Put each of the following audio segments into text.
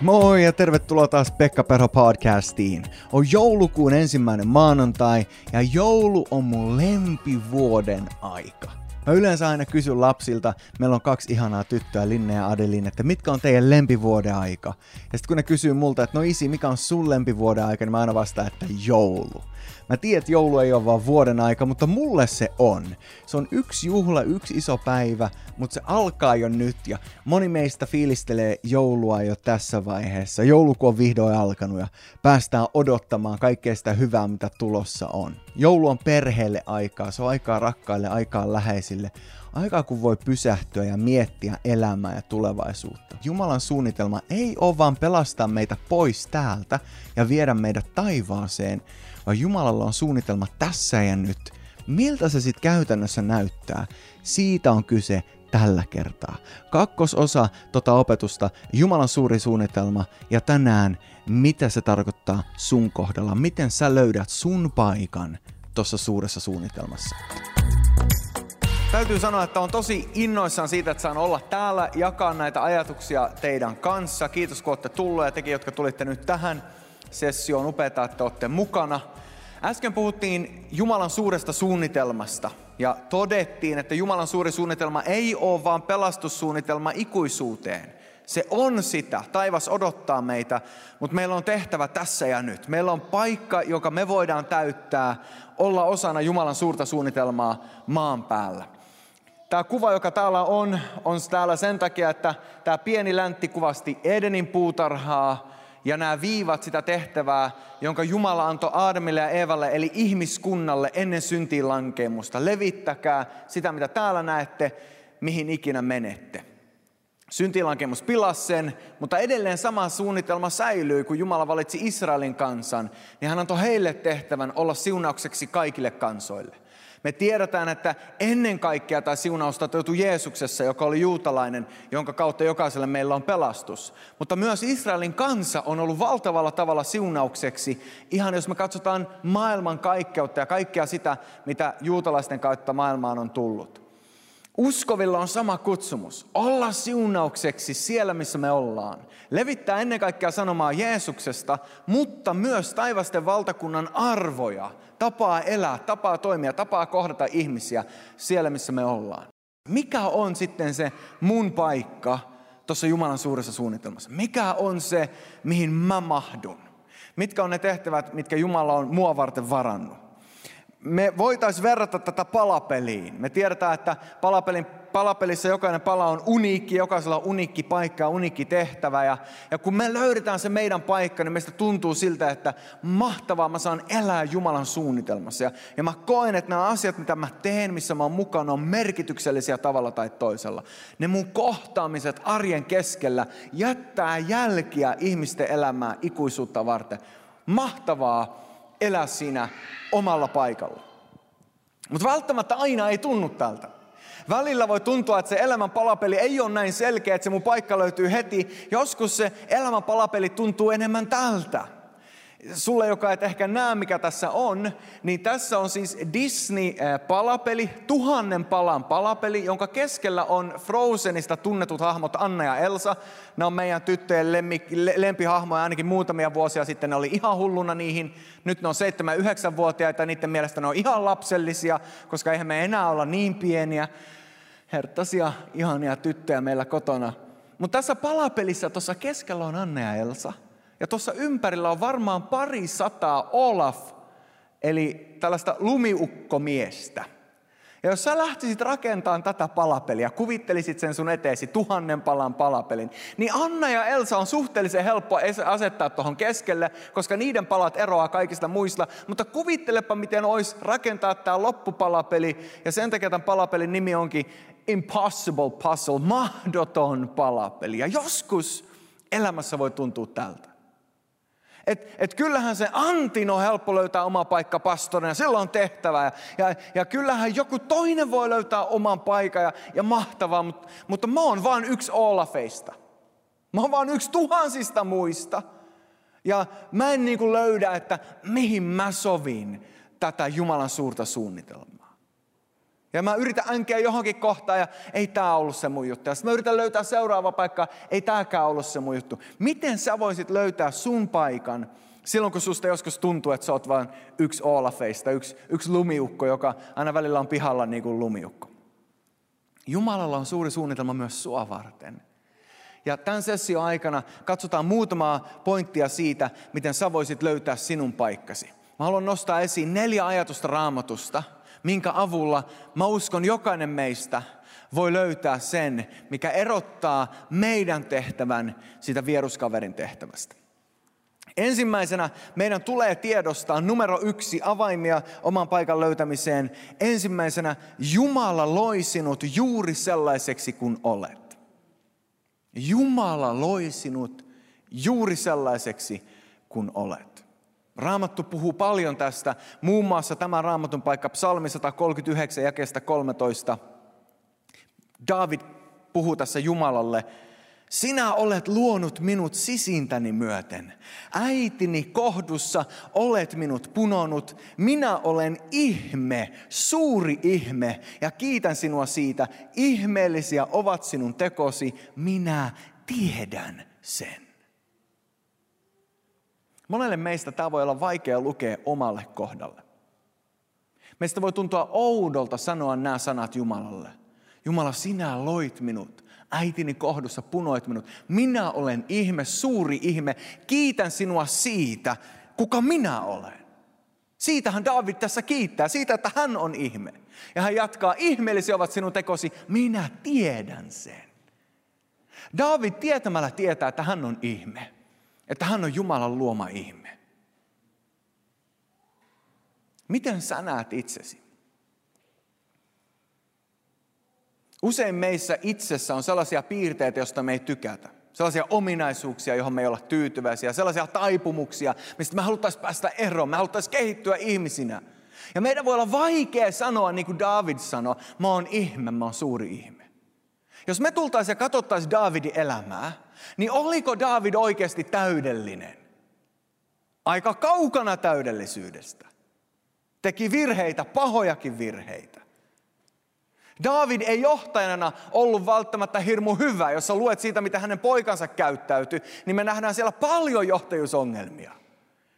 Moi ja tervetuloa taas Pekka Perho podcastiin. On joulukuun ensimmäinen maanantai ja joulu on mun lempivuoden aika. Mä yleensä aina kysyn lapsilta, meillä on kaksi ihanaa tyttöä, Linne ja Adelin, että mitkä on teidän lempivuoden aika? Ja sitten kun ne kysyy multa, että no isi, mikä on sun lempivuoden aika, niin mä aina vastaan, että joulu. Mä tiedän, että joulu ei ole vaan vuoden aika, mutta mulle se on. Se on yksi juhla, yksi iso päivä, mutta se alkaa jo nyt ja moni meistä fiilistelee joulua jo tässä vaiheessa. Jouluku on vihdoin alkanut ja päästään odottamaan kaikkea sitä hyvää, mitä tulossa on. Joulu on perheelle aikaa, se on aikaa rakkaille, aikaa läheisille, aikaa kun voi pysähtyä ja miettiä elämää ja tulevaisuutta. Jumalan suunnitelma ei ole vaan pelastaa meitä pois täältä ja viedä meidät taivaaseen, vaan Jumalalla on suunnitelma tässä ja nyt. Miltä se sitten käytännössä näyttää? Siitä on kyse tällä kertaa. Kakkososa tota opetusta, Jumalan suuri suunnitelma ja tänään, mitä se tarkoittaa sun kohdalla, miten sä löydät sun paikan tuossa suuressa suunnitelmassa. Täytyy sanoa, että on tosi innoissaan siitä, että saan olla täällä, jakaa näitä ajatuksia teidän kanssa. Kiitos kun olette tulleet ja tekin, jotka tulitte nyt tähän sessioon. Upeaa, että olette mukana. Äsken puhuttiin Jumalan suuresta suunnitelmasta ja todettiin, että Jumalan suuri suunnitelma ei ole vaan pelastussuunnitelma ikuisuuteen. Se on sitä. Taivas odottaa meitä, mutta meillä on tehtävä tässä ja nyt. Meillä on paikka, joka me voidaan täyttää, olla osana Jumalan suurta suunnitelmaa maan päällä. Tämä kuva, joka täällä on, on täällä sen takia, että tämä pieni läntti kuvasti Edenin puutarhaa, ja nämä viivat sitä tehtävää, jonka Jumala antoi Aadamille ja Eevalle, eli ihmiskunnalle ennen syntiin lankemusta. Levittäkää sitä, mitä täällä näette, mihin ikinä menette. Syntilankemus pilasi sen, mutta edelleen sama suunnitelma säilyy, kun Jumala valitsi Israelin kansan, niin hän antoi heille tehtävän olla siunaukseksi kaikille kansoille. Me tiedetään, että ennen kaikkea tämä siunaus toteutui Jeesuksessa, joka oli juutalainen, jonka kautta jokaiselle meillä on pelastus. Mutta myös Israelin kansa on ollut valtavalla tavalla siunaukseksi, ihan jos me katsotaan maailman kaikkeutta ja kaikkea sitä, mitä juutalaisten kautta maailmaan on tullut. Uskovilla on sama kutsumus. Olla siunaukseksi siellä, missä me ollaan. Levittää ennen kaikkea sanomaa Jeesuksesta, mutta myös taivasten valtakunnan arvoja. Tapaa elää, tapaa toimia, tapaa kohdata ihmisiä siellä, missä me ollaan. Mikä on sitten se mun paikka tuossa Jumalan suuressa suunnitelmassa? Mikä on se, mihin mä mahdun? Mitkä on ne tehtävät, mitkä Jumala on mua varten varannut? Me voitaisiin verrata tätä palapeliin. Me tiedetään, että palapelin, palapelissä jokainen pala on uniikki, jokaisella on uniikki paikka ja uniikki tehtävä. Ja, ja kun me löydetään se meidän paikka, niin meistä tuntuu siltä, että mahtavaa, mä saan elää Jumalan suunnitelmassa. Ja, ja mä koen, että nämä asiat, mitä mä teen, missä mä oon mukana, on merkityksellisiä tavalla tai toisella. Ne mun kohtaamiset arjen keskellä jättää jälkiä ihmisten elämää ikuisuutta varten. Mahtavaa elää siinä omalla paikalla. Mutta välttämättä aina ei tunnu tältä. Välillä voi tuntua, että se elämän palapeli ei ole näin selkeä, että se mun paikka löytyy heti. Joskus se elämän palapeli tuntuu enemmän tältä sulle, joka et ehkä näe, mikä tässä on, niin tässä on siis Disney-palapeli, tuhannen palan palapeli, jonka keskellä on Frozenista tunnetut hahmot Anna ja Elsa. Ne on meidän tyttöjen lempihahmoja ainakin muutamia vuosia sitten. Ne oli ihan hulluna niihin. Nyt ne on 7-9-vuotiaita ja niiden mielestä ne on ihan lapsellisia, koska eihän me enää olla niin pieniä. Herttaisia, ihania tyttöjä meillä kotona. Mutta tässä palapelissä tuossa keskellä on Anna ja Elsa – ja tuossa ympärillä on varmaan pari sataa Olaf, eli tällaista lumiukkomiestä. Ja jos sä lähtisit rakentamaan tätä palapeliä, kuvittelisit sen sun eteesi tuhannen palan palapelin, niin Anna ja Elsa on suhteellisen helppo asettaa tuohon keskelle, koska niiden palat eroaa kaikista muista. Mutta kuvittelepa, miten olisi rakentaa tämä loppupalapeli, ja sen takia tämän palapelin nimi onkin Impossible Puzzle, mahdoton palapeli. Ja joskus elämässä voi tuntua tältä. Et, et kyllähän se Antin on helppo löytää oma paikka pastorina, sillä on tehtävä. Ja, ja, ja kyllähän joku toinen voi löytää oman paikan ja, ja mahtavaa, mutta, mutta mä oon vain yksi Olafeista. Mä oon vain yksi tuhansista muista. Ja mä en niin kuin löydä, että mihin mä sovin tätä Jumalan suurta suunnitelmaa. Ja mä yritän änkeä johonkin kohtaan ja ei tää ollut se mun juttu. Ja sitten mä yritän löytää seuraava paikka, ei tääkään ollut se mun juttu. Miten sä voisit löytää sun paikan silloin, kun susta joskus tuntuu, että sä oot vain yksi olafeista, yksi, yksi lumiukko, joka aina välillä on pihalla niin kuin lumiukko. Jumalalla on suuri suunnitelma myös sua varten. Ja tämän session aikana katsotaan muutamaa pointtia siitä, miten sä voisit löytää sinun paikkasi. Mä haluan nostaa esiin neljä ajatusta raamatusta, minkä avulla mä uskon jokainen meistä voi löytää sen, mikä erottaa meidän tehtävän siitä vieruskaverin tehtävästä. Ensimmäisenä meidän tulee tiedostaa numero yksi avaimia oman paikan löytämiseen. Ensimmäisenä Jumala loi sinut juuri sellaiseksi kuin olet. Jumala loi sinut juuri sellaiseksi kuin olet. Raamattu puhuu paljon tästä, muun muassa tämä raamatun paikka psalmi 139 jakeesta 13. David puhuu tässä Jumalalle, sinä olet luonut minut sisintäni myöten. Äitini kohdussa olet minut punonut. Minä olen ihme, suuri ihme, ja kiitän sinua siitä. Ihmeellisiä ovat sinun tekosi, minä tiedän sen. Monelle meistä tämä voi olla vaikea lukea omalle kohdalle. Meistä voi tuntua oudolta sanoa nämä sanat Jumalalle. Jumala, sinä loit minut. Äitini kohdussa punoit minut. Minä olen ihme, suuri ihme. Kiitän sinua siitä, kuka minä olen. Siitähän David tässä kiittää, siitä, että hän on ihme. Ja hän jatkaa, ihmeellisiä ovat sinun tekosi, minä tiedän sen. David tietämällä tietää, että hän on ihme. Että hän on Jumalan luoma ihme. Miten sä näet itsesi? Usein meissä itsessä on sellaisia piirteitä, joista me ei tykätä. Sellaisia ominaisuuksia, johon me ei olla tyytyväisiä. Sellaisia taipumuksia, mistä me haluttaisiin päästä eroon. Me haluttaisiin kehittyä ihmisinä. Ja meidän voi olla vaikea sanoa, niin kuin David sanoi, mä oon ihme, mä oon suuri ihme. Jos me tultaisiin ja katsottaisiin Davidin elämää, niin oliko David oikeasti täydellinen? Aika kaukana täydellisyydestä. Teki virheitä, pahojakin virheitä. David ei johtajana ollut välttämättä hirmu hyvä. Jos sä luet siitä, mitä hänen poikansa käyttäytyi, niin me nähdään siellä paljon johtajuusongelmia.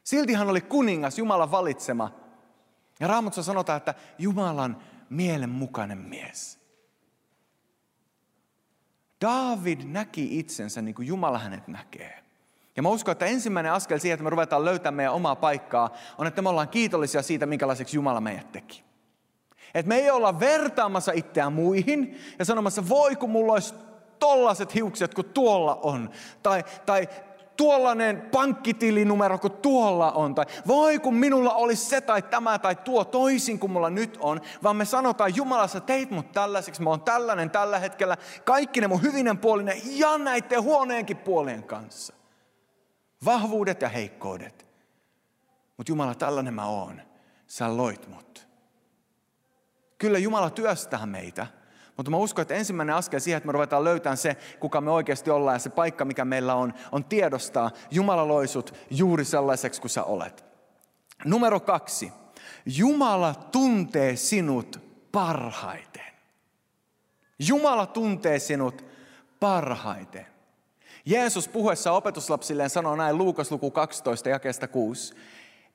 Silti hän oli kuningas, Jumalan valitsema. Ja Raamatussa sanotaan, että Jumalan mielenmukainen mies. David näki itsensä niin kuin Jumala hänet näkee. Ja mä uskon, että ensimmäinen askel siihen, että me ruvetaan löytämään meidän omaa paikkaa, on, että me ollaan kiitollisia siitä, minkälaiseksi Jumala meidät teki. Että me ei olla vertaamassa itseään muihin ja sanomassa, voi kun mulla olisi tollaset hiukset kuin tuolla on. Tai, tai tuollainen pankkitilin,numero kuin tuolla on. Tai voi kun minulla olisi se tai tämä tai tuo toisin kuin mulla nyt on. Vaan me sanotaan, Jumala sä teit mut tällaiseksi, mä oon tällainen tällä hetkellä. Kaikki ne mun hyvinen puolinen ja näiden huoneenkin puolien kanssa. Vahvuudet ja heikkoudet. Mutta Jumala, tällainen mä oon. Sä loit mut. Kyllä Jumala työstää meitä, mutta mä uskon, että ensimmäinen askel siihen, että me ruvetaan löytämään se, kuka me oikeasti ollaan ja se paikka, mikä meillä on, on tiedostaa Jumala loisut juuri sellaiseksi kuin sä olet. Numero kaksi. Jumala tuntee sinut parhaiten. Jumala tuntee sinut parhaiten. Jeesus puhuessa opetuslapsilleen sanoo näin Luukas luku 12 jakeesta 6.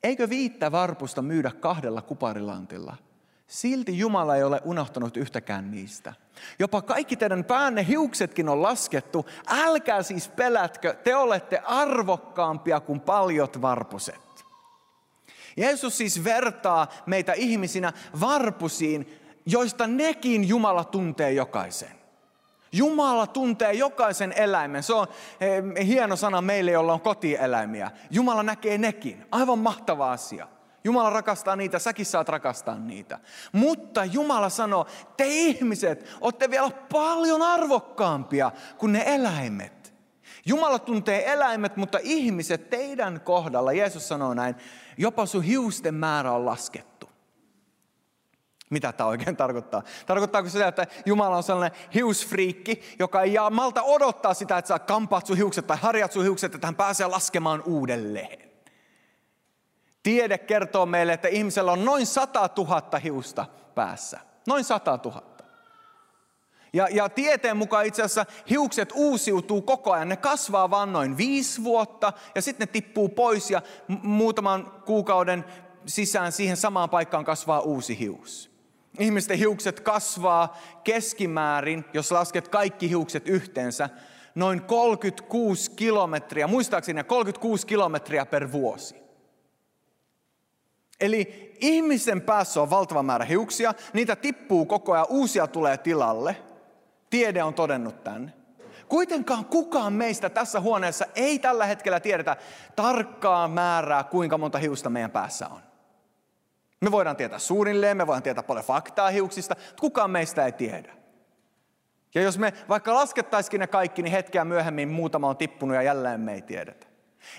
Eikö viittä varpusta myydä kahdella kuparilantilla – Silti Jumala ei ole unohtanut yhtäkään niistä. Jopa kaikki teidän päänne hiuksetkin on laskettu. Älkää siis pelätkö, te olette arvokkaampia kuin paljot varpuset. Jeesus siis vertaa meitä ihmisinä varpusiin, joista nekin Jumala tuntee jokaisen. Jumala tuntee jokaisen eläimen. Se on eh, hieno sana meille, jolla on kotieläimiä. Jumala näkee nekin. Aivan mahtava asia. Jumala rakastaa niitä, säkin saat rakastaa niitä. Mutta Jumala sanoo, te ihmiset olette vielä paljon arvokkaampia kuin ne eläimet. Jumala tuntee eläimet, mutta ihmiset teidän kohdalla, Jeesus sanoo näin, jopa sun hiusten määrä on laskettu. Mitä tämä oikein tarkoittaa? Tarkoittaako se, että Jumala on sellainen hiusfriikki, joka ei malta odottaa sitä, että sä kampaat sun hiukset tai harjat sun hiukset, että hän pääsee laskemaan uudelleen? Tiede kertoo meille, että ihmisellä on noin 100 000 hiusta päässä. Noin 100 000. Ja, ja tieteen mukaan itse asiassa hiukset uusiutuu koko ajan. Ne kasvaa vain noin viisi vuotta ja sitten ne tippuu pois ja muutaman kuukauden sisään siihen samaan paikkaan kasvaa uusi hius. Ihmisten hiukset kasvaa keskimäärin, jos lasket kaikki hiukset yhteensä, noin 36 kilometriä, muistaakseni 36 kilometriä per vuosi. Eli ihmisen päässä on valtava määrä hiuksia, niitä tippuu koko ajan, uusia tulee tilalle. Tiede on todennut tämän. Kuitenkaan kukaan meistä tässä huoneessa ei tällä hetkellä tiedetä tarkkaa määrää, kuinka monta hiusta meidän päässä on. Me voidaan tietää suunnilleen, me voidaan tietää paljon faktaa hiuksista, mutta kukaan meistä ei tiedä. Ja jos me vaikka laskettaisikin ne kaikki, niin hetkeä myöhemmin muutama on tippunut ja jälleen me ei tiedetä.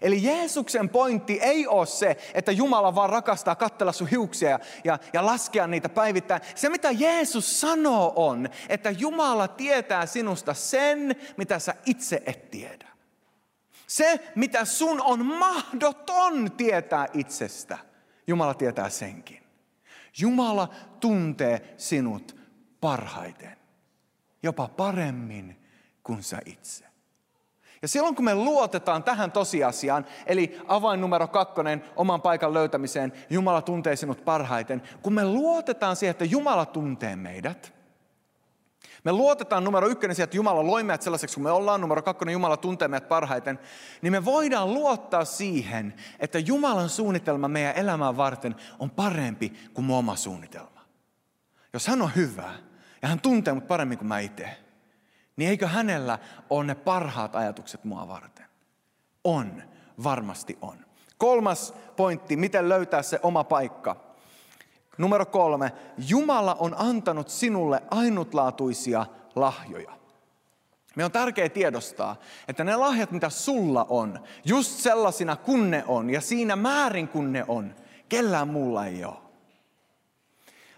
Eli Jeesuksen pointti ei ole se, että Jumala vaan rakastaa katsella sun hiuksia ja, ja, ja laskea niitä päivittäin. Se mitä Jeesus sanoo on, että Jumala tietää sinusta sen, mitä sä itse et tiedä. Se, mitä sun on mahdoton tietää itsestä, Jumala tietää senkin. Jumala tuntee sinut parhaiten, jopa paremmin kuin sä itse. Ja silloin kun me luotetaan tähän tosiasiaan, eli avain numero kakkonen oman paikan löytämiseen, Jumala tuntee sinut parhaiten. Kun me luotetaan siihen, että Jumala tuntee meidät, me luotetaan numero ykkönen siihen, että Jumala loi meidät sellaiseksi kuin me ollaan, numero kakkonen Jumala tuntee meidät parhaiten, niin me voidaan luottaa siihen, että Jumalan suunnitelma meidän elämään varten on parempi kuin mun oma suunnitelma. Jos hän on hyvä ja hän tuntee mut paremmin kuin mä itse, niin eikö hänellä ole ne parhaat ajatukset mua varten? On, varmasti on. Kolmas pointti, miten löytää se oma paikka. Numero kolme, Jumala on antanut sinulle ainutlaatuisia lahjoja. Me on tärkeää tiedostaa, että ne lahjat, mitä sulla on, just sellaisina kun ne on ja siinä määrin kun ne on, kellään muulla ei ole.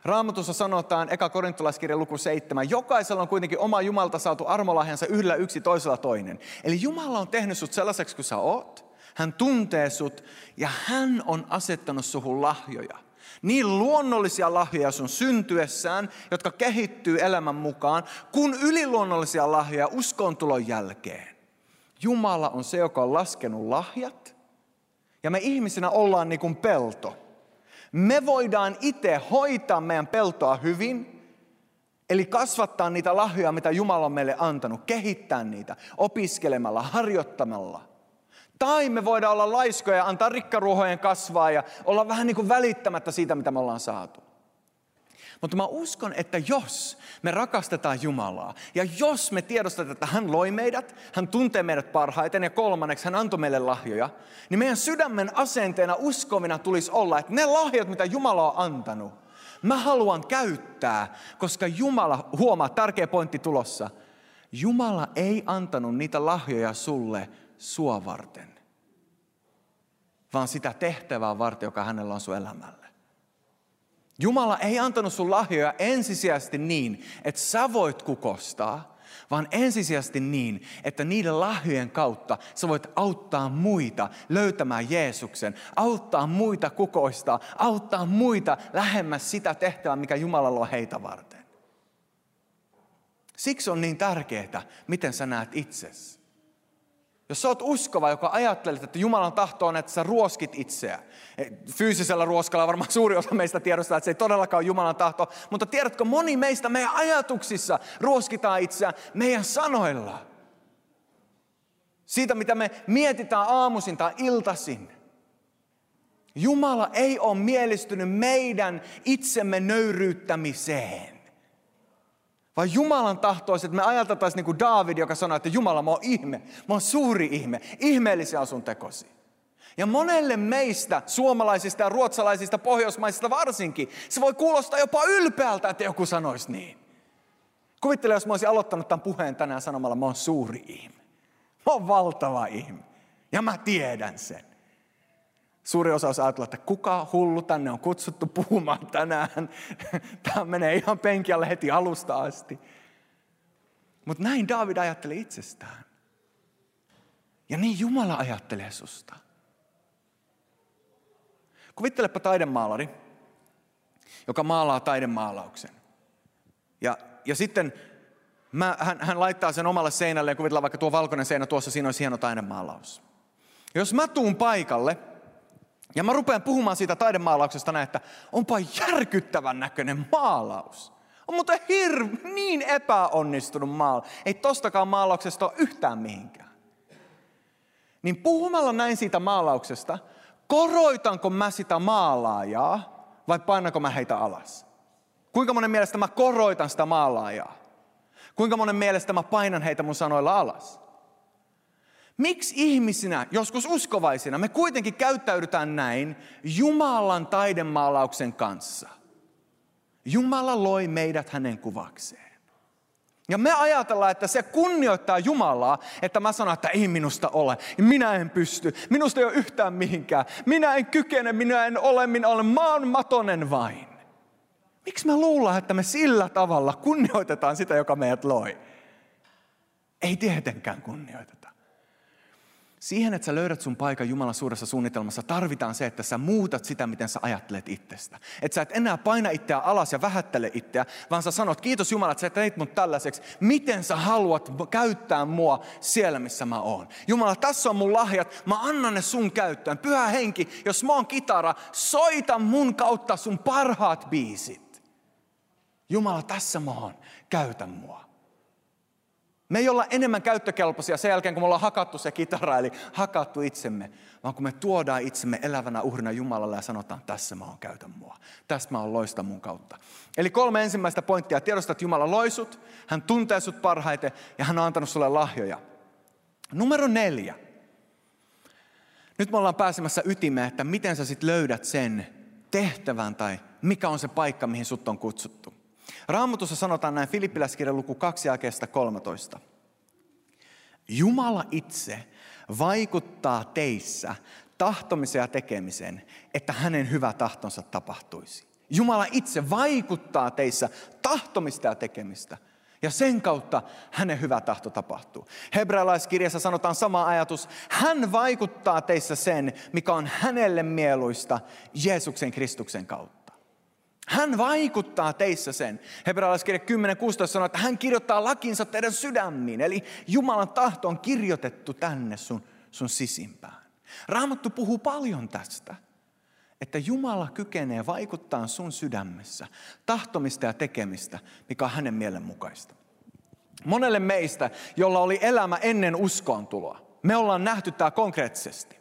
Raamatussa sanotaan, eka korintolaiskirja luku 7, jokaisella on kuitenkin oma Jumalta saatu armolahjansa yhdellä yksi toisella toinen. Eli Jumala on tehnyt sut sellaiseksi kuin sä oot. Hän tuntee sut ja hän on asettanut suhun lahjoja. Niin luonnollisia lahjoja sun syntyessään, jotka kehittyy elämän mukaan, kun yliluonnollisia lahjoja uskontulon jälkeen. Jumala on se, joka on laskenut lahjat. Ja me ihmisinä ollaan niin kuin pelto. Me voidaan itse hoitaa meidän peltoa hyvin, eli kasvattaa niitä lahjoja, mitä Jumala on meille antanut, kehittää niitä opiskelemalla, harjoittamalla. Tai me voidaan olla laiskoja ja antaa rikkaruohojen kasvaa ja olla vähän niin kuin välittämättä siitä, mitä me ollaan saatu. Mutta mä uskon, että jos me rakastetaan Jumalaa ja jos me tiedostetaan, että hän loi meidät, hän tuntee meidät parhaiten ja kolmanneksi hän antoi meille lahjoja, niin meidän sydämen asenteena uskovina tulisi olla, että ne lahjat, mitä Jumala on antanut, mä haluan käyttää, koska Jumala, huomaa, tärkeä pointti tulossa, Jumala ei antanut niitä lahjoja sulle sua varten, vaan sitä tehtävää varten, joka hänellä on sun elämällä. Jumala ei antanut sun lahjoja ensisijaisesti niin, että sä voit kukostaa, vaan ensisijaisesti niin, että niiden lahjojen kautta sä voit auttaa muita löytämään Jeesuksen, auttaa muita kukoistaa, auttaa muita lähemmäs sitä tehtävää, mikä Jumalalla on heitä varten. Siksi on niin tärkeää, miten sä näet itsesi. Jos sä oot uskova, joka ajattelet, että Jumalan tahto on, että sä ruoskit itseä. E, fyysisellä ruoskalla varmaan suuri osa meistä tiedostaa, että se ei todellakaan ole Jumalan tahto. Mutta tiedätkö, moni meistä meidän ajatuksissa ruoskitaan itseä meidän sanoilla. Siitä, mitä me mietitään aamuisin tai iltasin. Jumala ei ole mielistynyt meidän itsemme nöyryyttämiseen. Vaan Jumalan tahtoisi, että me ajateltaisiin niin kuin David, joka sanoi, että Jumala, mä oon ihme. Mä oon suuri ihme. Ihmeellisiä on sun tekosi. Ja monelle meistä, suomalaisista ja ruotsalaisista, pohjoismaisista varsinkin, se voi kuulostaa jopa ylpeältä, että joku sanoisi niin. Kuvittele, jos mä olisin aloittanut tämän puheen tänään sanomalla, mä oon suuri ihme. Mä oon valtava ihme. Ja mä tiedän sen. Suuri osa olisi ajatella, että kuka hullu tänne on kutsuttu puhumaan tänään. Tämä menee ihan penkialle heti alusta asti. Mutta näin David ajatteli itsestään. Ja niin Jumala ajattelee susta. Kuvittelepa taidemaalari, joka maalaa taidemaalauksen. Ja, ja sitten mä, hän, hän laittaa sen omalle seinälle ja kuvitellaan vaikka tuo valkoinen seinä tuossa, siinä olisi hieno taidemaalaus. Jos mä tuun paikalle ja mä rupean puhumaan siitä taidemaalauksesta näin, että onpa järkyttävän näköinen maalaus. On muuten hir- niin epäonnistunut maalaus. Ei tostakaan maalauksesta ole yhtään mihinkään. Niin puhumalla näin siitä maalauksesta, koroitanko mä sitä maalaajaa vai painanko mä heitä alas? Kuinka monen mielestä mä koroitan sitä maalaajaa? Kuinka monen mielestä mä painan heitä mun sanoilla alas? Miksi ihmisinä, joskus uskovaisina, me kuitenkin käyttäydytään näin Jumalan taidemaalauksen kanssa? Jumala loi meidät hänen kuvakseen. Ja me ajatellaan, että se kunnioittaa Jumalaa, että mä sanon, että ei minusta ole. Minä en pysty. Minusta ei ole yhtään mihinkään. Minä en kykene, minä en ole, minä olen maan matonen vain. Miksi me luullaan, että me sillä tavalla kunnioitetaan sitä, joka meidät loi? Ei tietenkään kunnioiteta. Siihen, että sä löydät sun paikan Jumalan suuressa suunnitelmassa, tarvitaan se, että sä muutat sitä, miten sä ajattelet itsestä. Että sä et enää paina itseä alas ja vähättele itseä, vaan sä sanot, kiitos Jumala, että sä teit mut tällaiseksi. Miten sä haluat käyttää mua siellä, missä mä oon? Jumala, tässä on mun lahjat, mä annan ne sun käyttöön. Pyhä henki, jos mä oon kitara, soita mun kautta sun parhaat biisit. Jumala, tässä mä oon, käytä mua. Me ei olla enemmän käyttökelpoisia sen jälkeen, kun me ollaan hakattu se kitara, eli hakattu itsemme, vaan kun me tuodaan itsemme elävänä uhrina Jumalalle ja sanotaan, tässä mä oon, käytä mua. Tässä mä oon, loista mun kautta. Eli kolme ensimmäistä pointtia. Tiedosta, että Jumala loisut, hän tuntee sut parhaiten ja hän on antanut sulle lahjoja. Numero neljä. Nyt me ollaan pääsemässä ytimeen, että miten sä sitten löydät sen tehtävän tai mikä on se paikka, mihin sut on kutsuttu. Raamatussa sanotaan näin Filippiläiskirjan luku 2 jakeesta 13. Jumala itse vaikuttaa teissä tahtomisen ja tekemisen, että hänen hyvä tahtonsa tapahtuisi. Jumala itse vaikuttaa teissä tahtomista ja tekemistä. Ja sen kautta hänen hyvä tahto tapahtuu. Hebrealaiskirjassa sanotaan sama ajatus. Hän vaikuttaa teissä sen, mikä on hänelle mieluista Jeesuksen Kristuksen kautta. Hän vaikuttaa teissä sen. Hebrealaiskirja 10.16 sanoo, että hän kirjoittaa lakinsa teidän sydämiin. Eli Jumalan tahto on kirjoitettu tänne sun, sun sisimpään. Raamattu puhuu paljon tästä, että Jumala kykenee vaikuttaa sun sydämessä tahtomista ja tekemistä, mikä on hänen mielenmukaista. Monelle meistä, jolla oli elämä ennen uskoontuloa, me ollaan nähty tämä konkreettisesti.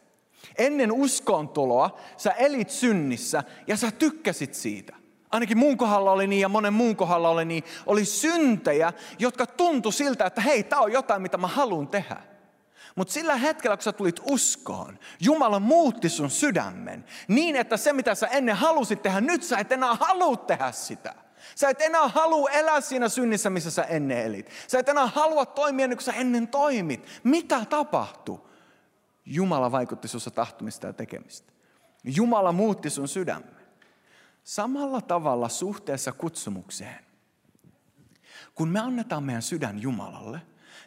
Ennen uskoontuloa sä elit synnissä ja sä tykkäsit siitä ainakin mun kohdalla oli niin ja monen muun kohdalla oli niin, oli syntejä, jotka tuntui siltä, että hei, tämä on jotain, mitä mä haluan tehdä. Mutta sillä hetkellä, kun sä tulit uskoon, Jumala muutti sun sydämen niin, että se mitä sä ennen halusit tehdä, nyt sä et enää halua tehdä sitä. Sä et enää halua elää siinä synnissä, missä sä ennen elit. Sä et enää halua toimia niin kuin sä ennen toimit. Mitä tapahtui? Jumala vaikutti sussa tahtomista ja tekemistä. Jumala muutti sun sydämen. Samalla tavalla suhteessa kutsumukseen. Kun me annetaan meidän sydän Jumalalle,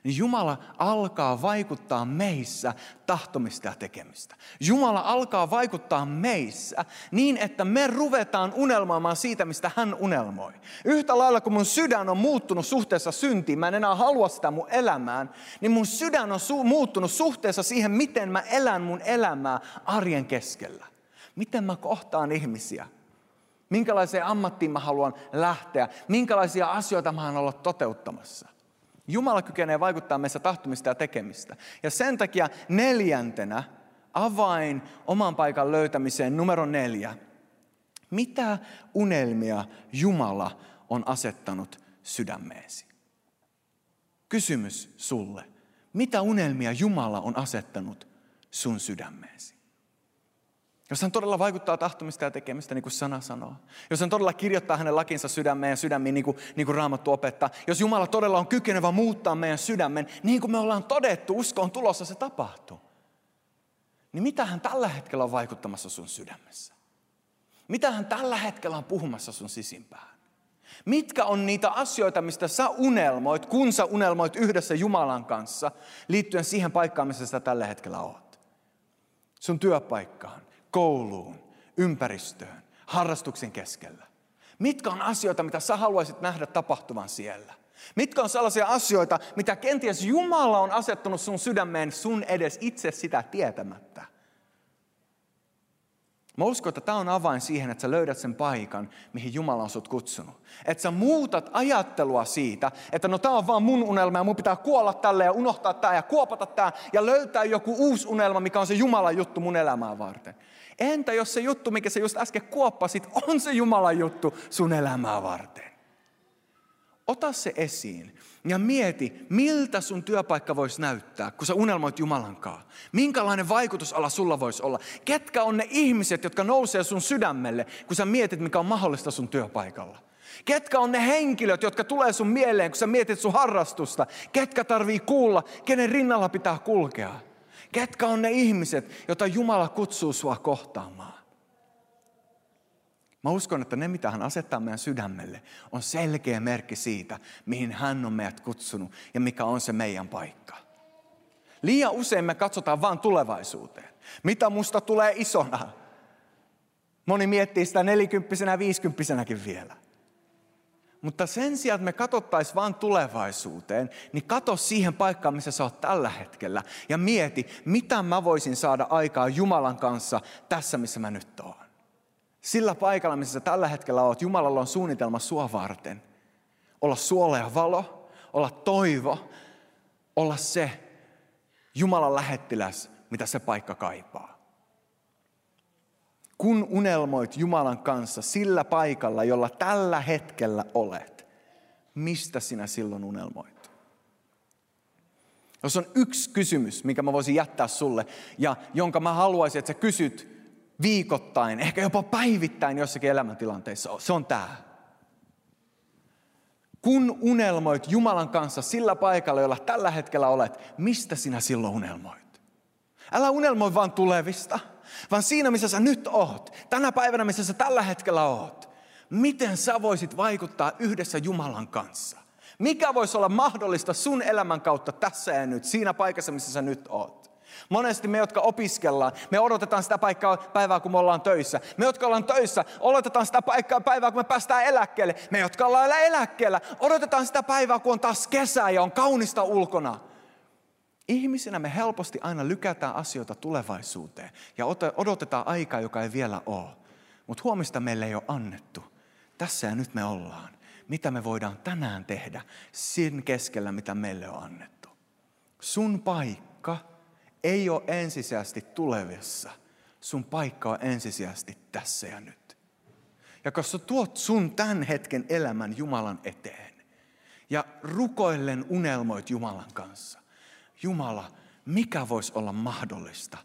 niin Jumala alkaa vaikuttaa meissä tahtomista ja tekemistä. Jumala alkaa vaikuttaa meissä niin, että me ruvetaan unelmoimaan siitä, mistä hän unelmoi. Yhtä lailla kun mun sydän on muuttunut suhteessa syntiin, mä en enää halua sitä mun elämään, niin mun sydän on su- muuttunut suhteessa siihen, miten mä elän mun elämää arjen keskellä. Miten mä kohtaan ihmisiä Minkälaiseen ammattiin mä haluan lähteä? Minkälaisia asioita mä haluan olla toteuttamassa? Jumala kykenee vaikuttaa meissä tahtomista ja tekemistä. Ja sen takia neljäntenä avain oman paikan löytämiseen numero neljä. Mitä unelmia Jumala on asettanut sydämeesi? Kysymys sulle. Mitä unelmia Jumala on asettanut sun sydämeesi? Jos hän todella vaikuttaa tahtomista ja tekemistä, niin kuin sana sanoo. Jos hän todella kirjoittaa hänen lakinsa sydämeen ja sydämiin, niin kuin, niin kuin Raamattu opettaa. Jos Jumala todella on kykenevä muuttaa meidän sydämen, niin kuin me ollaan todettu, usko on tulossa, se tapahtuu. Niin mitä hän tällä hetkellä on vaikuttamassa sun sydämessä? Mitä hän tällä hetkellä on puhumassa sun sisimpään? Mitkä on niitä asioita, mistä sä unelmoit, kun sä unelmoit yhdessä Jumalan kanssa, liittyen siihen paikkaan, missä sä tällä hetkellä oot? Sun työpaikkaan, kouluun, ympäristöön, harrastuksen keskellä. Mitkä on asioita, mitä sä haluaisit nähdä tapahtuvan siellä? Mitkä on sellaisia asioita, mitä kenties Jumala on asettanut sun sydämeen sun edes itse sitä tietämättä? Mä uskon, että tämä on avain siihen, että sä löydät sen paikan, mihin Jumala on sut kutsunut. Että sä muutat ajattelua siitä, että no tämä on vaan mun unelma ja mun pitää kuolla tälle ja unohtaa tämä ja kuopata tämä ja löytää joku uusi unelma, mikä on se Jumalan juttu mun elämää varten. Entä jos se juttu, mikä sä just äsken kuoppasit, on se Jumalan juttu sun elämää varten? Ota se esiin ja mieti, miltä sun työpaikka voisi näyttää, kun sä unelmoit Jumalankaan. Minkälainen vaikutusala sulla voisi olla? Ketkä on ne ihmiset, jotka nousee sun sydämelle, kun sä mietit, mikä on mahdollista sun työpaikalla? Ketkä on ne henkilöt, jotka tulee sun mieleen, kun sä mietit sun harrastusta? Ketkä tarvii kuulla, kenen rinnalla pitää kulkea? Ketkä on ne ihmiset, joita Jumala kutsuu sua kohtaamaan? Mä uskon, että ne mitä hän asettaa meidän sydämelle on selkeä merkki siitä, mihin hän on meidät kutsunut ja mikä on se meidän paikka. Liian usein me katsotaan vain tulevaisuuteen. Mitä musta tulee isona? Moni miettii sitä nelikymppisenä viisikymppisenäkin vielä. Mutta sen sijaan, että me katsottaisiin vain tulevaisuuteen, niin kato siihen paikkaan, missä sä oot tällä hetkellä. Ja mieti, mitä mä voisin saada aikaa Jumalan kanssa tässä, missä mä nyt oon. Sillä paikalla, missä sä tällä hetkellä oot, Jumalalla on suunnitelma sua varten. Olla suola ja valo, olla toivo, olla se Jumalan lähettiläs, mitä se paikka kaipaa. Kun unelmoit Jumalan kanssa sillä paikalla, jolla tällä hetkellä olet, mistä sinä silloin unelmoit? Jos on yksi kysymys, mikä mä voisin jättää sulle ja jonka mä haluaisin, että sä kysyt viikoittain, ehkä jopa päivittäin jossakin elämäntilanteissa, se on tämä. Kun unelmoit Jumalan kanssa sillä paikalla, jolla tällä hetkellä olet, mistä sinä silloin unelmoit? Älä unelmoi vain tulevista, vaan siinä, missä sä nyt oot, tänä päivänä, missä sä tällä hetkellä oot. Miten sä voisit vaikuttaa yhdessä Jumalan kanssa? Mikä voisi olla mahdollista sun elämän kautta tässä ja nyt, siinä paikassa, missä sä nyt oot? Monesti me, jotka opiskellaan, me odotetaan sitä paikkaa päivää, kun me ollaan töissä. Me, jotka ollaan töissä, odotetaan sitä paikkaa päivää, kun me päästään eläkkeelle. Me, jotka ollaan eläkkeellä, odotetaan sitä päivää, kun on taas kesä ja on kaunista ulkona. Ihmisinä me helposti aina lykätään asioita tulevaisuuteen ja odotetaan aikaa, joka ei vielä ole. Mutta huomista meille ei ole annettu. Tässä ja nyt me ollaan. Mitä me voidaan tänään tehdä sin keskellä, mitä meille on annettu. Sun paikka ei ole ensisijaisesti tulevissa. Sun paikka on ensisijaisesti tässä ja nyt. Ja koska tuot sun tämän hetken elämän Jumalan eteen ja rukoillen unelmoit Jumalan kanssa. Jumala, mikä voisi olla mahdollista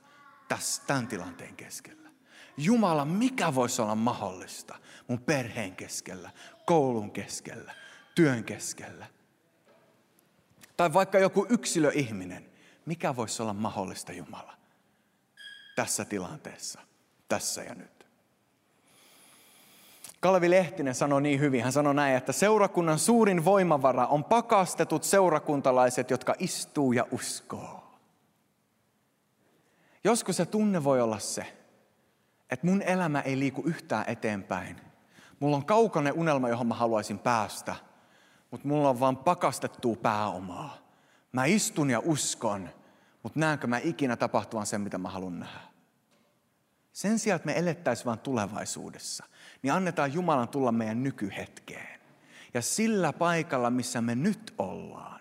tässä, tämän tilanteen keskellä? Jumala, mikä voisi olla mahdollista mun perheen keskellä, koulun keskellä, työn keskellä? Tai vaikka joku yksilöihminen, mikä voisi olla mahdollista Jumala tässä tilanteessa, tässä ja nyt. Kalvi Lehtinen sanoi niin hyvin, hän sanoi näin, että seurakunnan suurin voimavara on pakastetut seurakuntalaiset, jotka istuu ja uskoo. Joskus se tunne voi olla se, että mun elämä ei liiku yhtään eteenpäin. Mulla on kaukainen unelma, johon mä haluaisin päästä, mutta mulla on vaan pakastettua pääomaa. Mä istun ja uskon, mutta näenkö mä ikinä tapahtuvan sen, mitä mä haluan nähdä. Sen sijaan, että me elettäisiin vain tulevaisuudessa, niin annetaan Jumalan tulla meidän nykyhetkeen. Ja sillä paikalla, missä me nyt ollaan,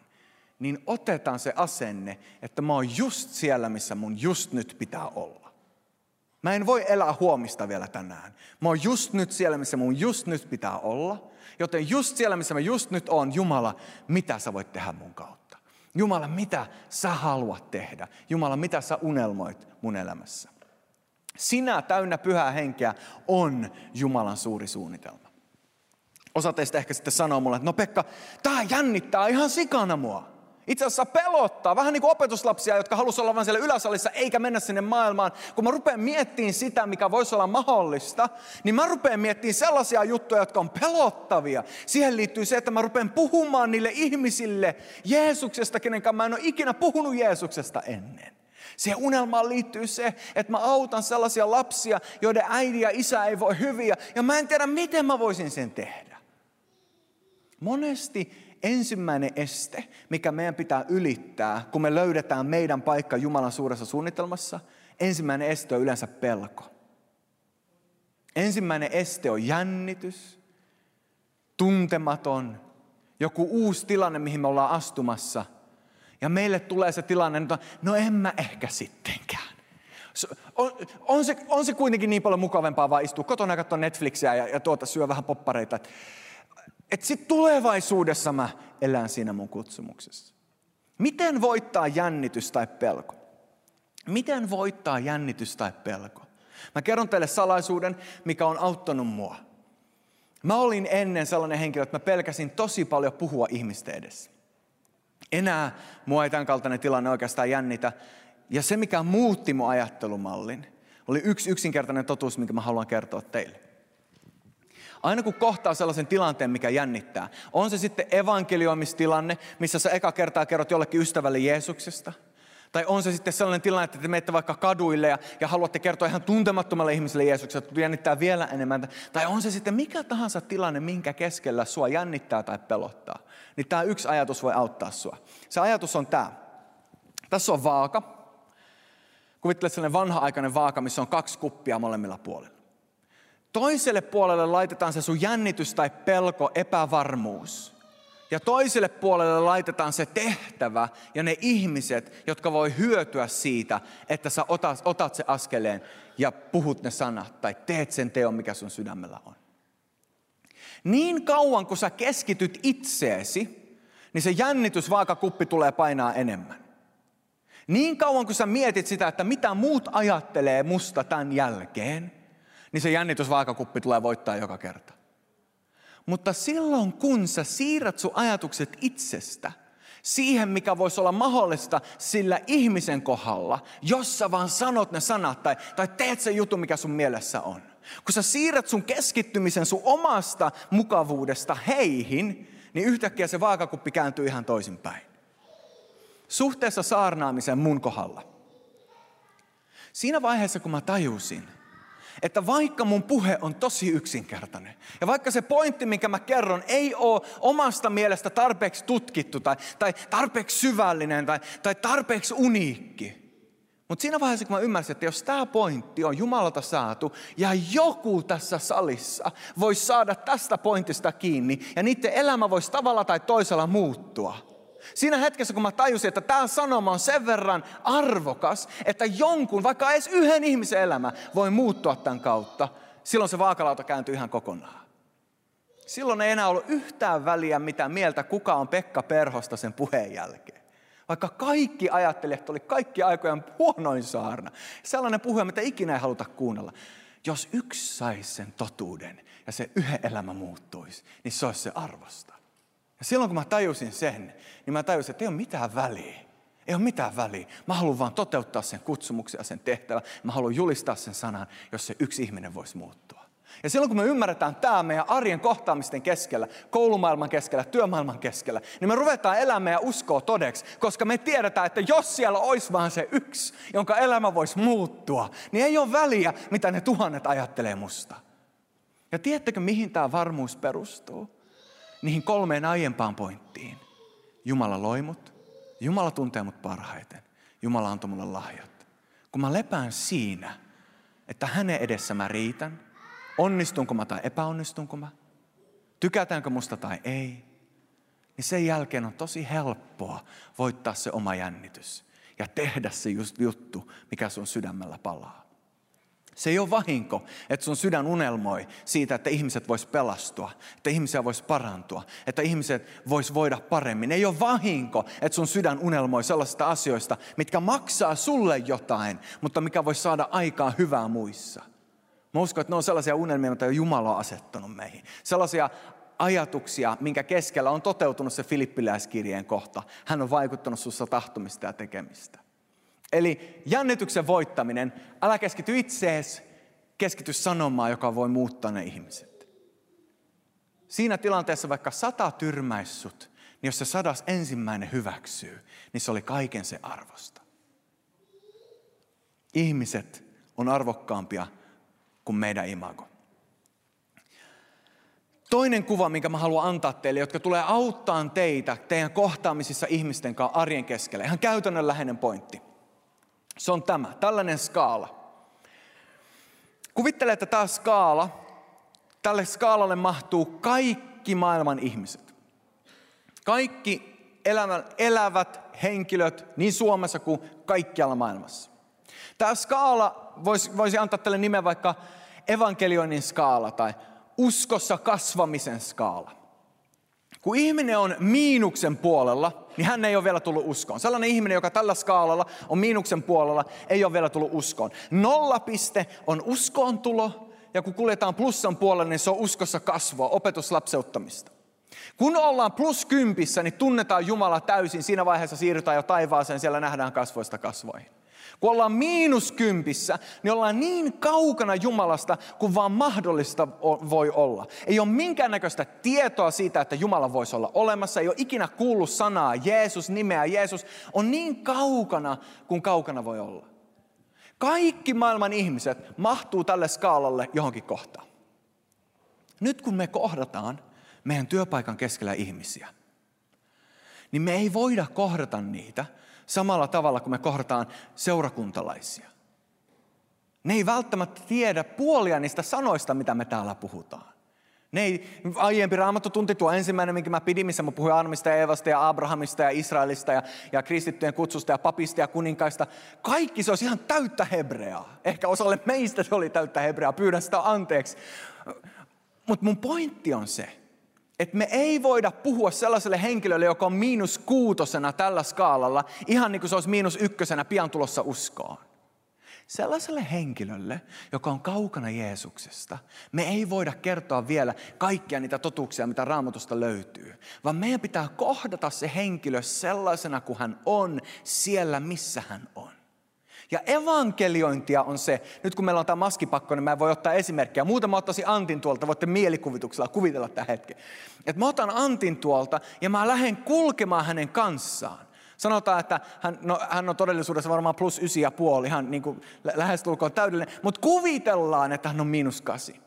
niin otetaan se asenne, että mä oon just siellä, missä mun just nyt pitää olla. Mä en voi elää huomista vielä tänään. Mä oon just nyt siellä, missä mun just nyt pitää olla. Joten just siellä, missä mä just nyt oon, Jumala, mitä sä voit tehdä mun kautta? Jumala, mitä sä haluat tehdä? Jumala, mitä sä unelmoit mun elämässä? Sinä täynnä pyhää henkeä on Jumalan suuri suunnitelma. Osa teistä ehkä sitten sanoo mulle, että no Pekka, tämä jännittää ihan sikana mua. Itse asiassa pelottaa, vähän niin kuin opetuslapsia, jotka halusivat olla vain siellä yläsalissa eikä mennä sinne maailmaan. Kun mä rupean miettimään sitä, mikä voisi olla mahdollista, niin mä rupean miettimään sellaisia juttuja, jotka on pelottavia. Siihen liittyy se, että mä rupean puhumaan niille ihmisille Jeesuksesta, kenen mä en ole ikinä puhunut Jeesuksesta ennen. Siihen unelmaan liittyy se, että mä autan sellaisia lapsia, joiden äiti ja isä ei voi hyviä, ja mä en tiedä, miten mä voisin sen tehdä. Monesti ensimmäinen este, mikä meidän pitää ylittää, kun me löydetään meidän paikka Jumalan suuressa suunnitelmassa, ensimmäinen este on yleensä pelko. Ensimmäinen este on jännitys, tuntematon, joku uusi tilanne, mihin me ollaan astumassa. Ja meille tulee se tilanne, että no en mä ehkä sittenkään. On, on, se, on se kuitenkin niin paljon mukavampaa vaan istua kotona ja katsoa Netflixiä ja, ja tuota, syö vähän poppareita. Että et sitten tulevaisuudessa mä elän siinä mun kutsumuksessa. Miten voittaa jännitys tai pelko? Miten voittaa jännitys tai pelko? Mä kerron teille salaisuuden, mikä on auttanut mua. Mä olin ennen sellainen henkilö, että mä pelkäsin tosi paljon puhua ihmisten edessä. Enää mua ei tämän kaltainen tilanne oikeastaan jännitä. Ja se, mikä muutti mun ajattelumallin, oli yksi yksinkertainen totuus, minkä mä haluan kertoa teille. Aina kun kohtaa sellaisen tilanteen, mikä jännittää, on se sitten evankelioimistilanne, missä sä eka kertaa kerrot jollekin ystävälle Jeesuksesta – tai on se sitten sellainen tilanne, että te menette vaikka kaduille ja, ja haluatte kertoa ihan tuntemattomalle ihmiselle Jeesuksesta, että jännittää vielä enemmän. Tai on se sitten mikä tahansa tilanne, minkä keskellä sua jännittää tai pelottaa. Niin tämä yksi ajatus voi auttaa sua. Se ajatus on tämä. Tässä on vaaka. Kuvittele sellainen vanha-aikainen vaaka, missä on kaksi kuppia molemmilla puolilla. Toiselle puolelle laitetaan se sun jännitys tai pelko, epävarmuus. Ja toiselle puolelle laitetaan se tehtävä ja ne ihmiset, jotka voi hyötyä siitä, että sä otat, otat se askeleen ja puhut ne sanat tai teet sen teon, mikä sun sydämellä on. Niin kauan kun sä keskityt itseesi, niin se jännitysvaakakuppi tulee painaa enemmän. Niin kauan kun sä mietit sitä, että mitä muut ajattelee musta tämän jälkeen, niin se jännitysvaakakuppi tulee voittaa joka kerta. Mutta silloin kun sä siirrät sun ajatukset itsestä siihen, mikä voisi olla mahdollista sillä ihmisen kohdalla, jos sä vaan sanot ne sanat tai, tai teet sen jutun, mikä sun mielessä on. Kun sä siirrät sun keskittymisen sun omasta mukavuudesta heihin, niin yhtäkkiä se vaakakuppi kääntyy ihan toisinpäin. Suhteessa saarnaamisen mun kohdalla. Siinä vaiheessa, kun mä tajusin, että vaikka mun puhe on tosi yksinkertainen, ja vaikka se pointti, minkä mä kerron, ei ole omasta mielestä tarpeeksi tutkittu, tai, tai tarpeeksi syvällinen, tai, tai tarpeeksi uniikki, mutta siinä vaiheessa, kun mä ymmärsin, että jos tämä pointti on Jumalalta saatu, ja joku tässä salissa voisi saada tästä pointista kiinni, ja niiden elämä voisi tavalla tai toisella muuttua, Siinä hetkessä, kun mä tajusin, että tämä sanoma on sen verran arvokas, että jonkun, vaikka edes yhden ihmisen elämä voi muuttua tämän kautta, silloin se vaakalauta kääntyy ihan kokonaan. Silloin ei enää ollut yhtään väliä, mitä mieltä kuka on Pekka Perhosta sen puheen jälkeen. Vaikka kaikki ajattelijat oli kaikki aikojen huonoin saarna. Sellainen puhe, mitä ikinä ei haluta kuunnella. Jos yksi saisi sen totuuden ja se yhden elämä muuttuisi, niin se olisi se arvosta. Ja silloin kun mä tajusin sen, niin mä tajusin, että ei ole mitään väliä. Ei ole mitään väliä. Mä haluan vaan toteuttaa sen kutsumuksen ja sen tehtävän. Mä haluan julistaa sen sanan, jos se yksi ihminen voisi muuttua. Ja silloin kun me ymmärretään tämä meidän arjen kohtaamisten keskellä, koulumaailman keskellä, työmaailman keskellä, niin me ruvetaan elämään ja uskoa todeksi, koska me tiedetään, että jos siellä olisi vaan se yksi, jonka elämä voisi muuttua, niin ei ole väliä, mitä ne tuhannet ajattelee musta. Ja tiedättekö, mihin tämä varmuus perustuu? Niihin kolmeen aiempaan pointtiin. Jumala loi mut, Jumala tuntee mut parhaiten, Jumala antoi mulle lahjat. Kun mä lepään siinä, että hänen edessä mä riitän, onnistunko mä tai epäonnistunko mä, tykätäänkö musta tai ei, niin sen jälkeen on tosi helppoa voittaa se oma jännitys ja tehdä se just juttu, mikä sun sydämellä palaa. Se ei ole vahinko, että sun sydän unelmoi siitä, että ihmiset vois pelastua, että ihmisiä vois parantua, että ihmiset vois voida paremmin. Ei ole vahinko, että sun sydän unelmoi sellaisista asioista, mitkä maksaa sulle jotain, mutta mikä voi saada aikaa hyvää muissa. Mä uskon, että ne on sellaisia unelmia, joita Jumala on asettanut meihin. Sellaisia ajatuksia, minkä keskellä on toteutunut se Filippiläiskirjeen kohta. Hän on vaikuttanut sussa tahtomista ja tekemistä. Eli jännityksen voittaminen, älä keskity itseesi, keskity sanomaan, joka voi muuttaa ne ihmiset. Siinä tilanteessa vaikka sata tyrmäissut, niin jos se sadas ensimmäinen hyväksyy, niin se oli kaiken se arvosta. Ihmiset on arvokkaampia kuin meidän imago. Toinen kuva, minkä mä haluan antaa teille, jotka tulee auttaa teitä teidän kohtaamisissa ihmisten kanssa arjen keskellä. Ihan käytännönläheinen pointti. Se on tämä, tällainen skaala. Kuvittele, että tämä skaala, tälle skaalalle mahtuu kaikki maailman ihmiset. Kaikki elävät henkilöt niin Suomessa kuin kaikkialla maailmassa. Tämä skaala, voisi, voisi antaa tälle nimen vaikka evankelioinnin skaala tai uskossa kasvamisen skaala. Kun ihminen on miinuksen puolella, niin hän ei ole vielä tullut uskoon. Sellainen ihminen, joka tällä skaalalla on miinuksen puolella, ei ole vielä tullut uskoon. Nollapiste on uskoon tulo, ja kun kuljetaan plussan puolella, niin se on uskossa kasvua, opetuslapseuttamista. Kun ollaan plus kympissä, niin tunnetaan Jumala täysin. Siinä vaiheessa siirrytään jo taivaaseen, siellä nähdään kasvoista kasvoihin. Kun ollaan miinuskympissä, niin ollaan niin kaukana Jumalasta kuin vaan mahdollista voi olla. Ei ole minkäännäköistä tietoa siitä, että Jumala voisi olla olemassa. Ei ole ikinä kuullut sanaa Jeesus, nimeä Jeesus. On niin kaukana kuin kaukana voi olla. Kaikki maailman ihmiset mahtuu tälle skaalalle johonkin kohtaan. Nyt kun me kohdataan meidän työpaikan keskellä ihmisiä, niin me ei voida kohdata niitä – samalla tavalla kuin me kohdataan seurakuntalaisia. Ne ei välttämättä tiedä puolia niistä sanoista, mitä me täällä puhutaan. Ne ei, aiempi raamattotunti, tuo ensimmäinen, minkä mä pidin, missä mä puhuin Armista ja Evasta ja Abrahamista ja Israelista ja, ja kristittyjen kutsusta ja papista ja kuninkaista. Kaikki se olisi ihan täyttä hebreaa. Ehkä osalle meistä se oli täyttä hebreaa, pyydän sitä anteeksi. Mutta mun pointti on se, että me ei voida puhua sellaiselle henkilölle, joka on miinus kuutosena tällä skaalalla, ihan niin kuin se olisi miinus ykkösenä pian tulossa uskoon. Sellaiselle henkilölle, joka on kaukana Jeesuksesta, me ei voida kertoa vielä kaikkia niitä totuuksia, mitä raamatusta löytyy, vaan meidän pitää kohdata se henkilö sellaisena kuin hän on, siellä missä hän on. Ja evankeliointia on se, nyt kun meillä on tämä maskipakko, niin mä voin ottaa esimerkkiä. Muuten mä ottaisin Antin tuolta, voitte mielikuvituksella kuvitella tämän hetken. Että mä otan Antin tuolta ja mä lähden kulkemaan hänen kanssaan. Sanotaan, että hän, no, hän on todellisuudessa varmaan plus ysi ja puoli, ihan niin kuin lähestulkoon täydellinen. Mutta kuvitellaan, että hän on miinus kasi.